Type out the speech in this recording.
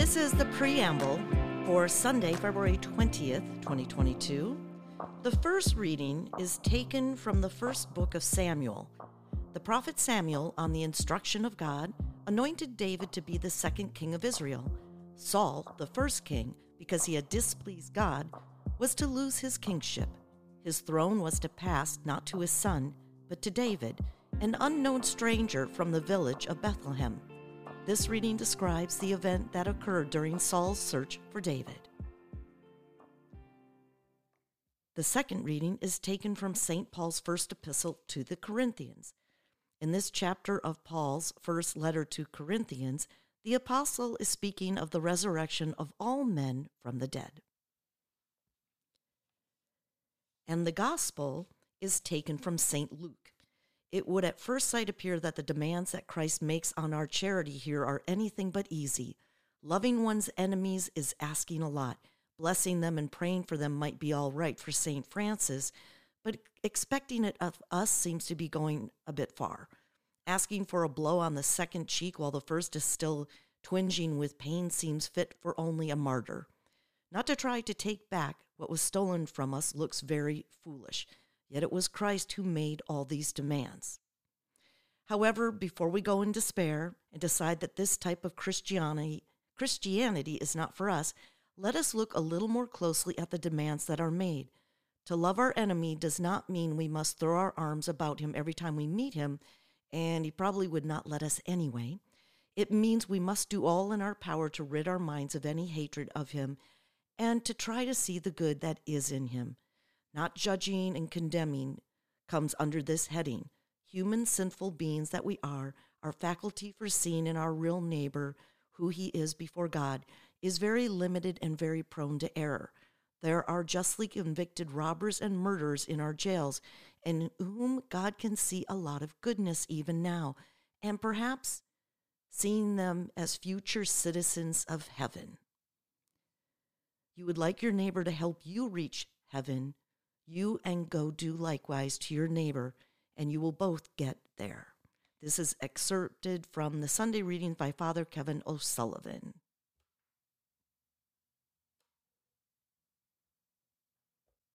This is the preamble for Sunday, February 20th, 2022. The first reading is taken from the first book of Samuel. The prophet Samuel, on the instruction of God, anointed David to be the second king of Israel. Saul, the first king, because he had displeased God, was to lose his kingship. His throne was to pass not to his son, but to David, an unknown stranger from the village of Bethlehem. This reading describes the event that occurred during Saul's search for David. The second reading is taken from St. Paul's first epistle to the Corinthians. In this chapter of Paul's first letter to Corinthians, the apostle is speaking of the resurrection of all men from the dead. And the gospel is taken from St. Luke. It would at first sight appear that the demands that Christ makes on our charity here are anything but easy. Loving one's enemies is asking a lot. Blessing them and praying for them might be all right for St. Francis, but expecting it of us seems to be going a bit far. Asking for a blow on the second cheek while the first is still twinging with pain seems fit for only a martyr. Not to try to take back what was stolen from us looks very foolish. Yet it was Christ who made all these demands. However, before we go in despair and decide that this type of Christianity, Christianity is not for us, let us look a little more closely at the demands that are made. To love our enemy does not mean we must throw our arms about him every time we meet him, and he probably would not let us anyway. It means we must do all in our power to rid our minds of any hatred of him and to try to see the good that is in him. Not judging and condemning comes under this heading. Human sinful beings that we are, our faculty for seeing in our real neighbor who he is before God is very limited and very prone to error. There are justly convicted robbers and murderers in our jails, in whom God can see a lot of goodness even now, and perhaps seeing them as future citizens of heaven. You would like your neighbor to help you reach heaven you and go do likewise to your neighbor, and you will both get there. This is excerpted from the Sunday reading by Father Kevin O'Sullivan.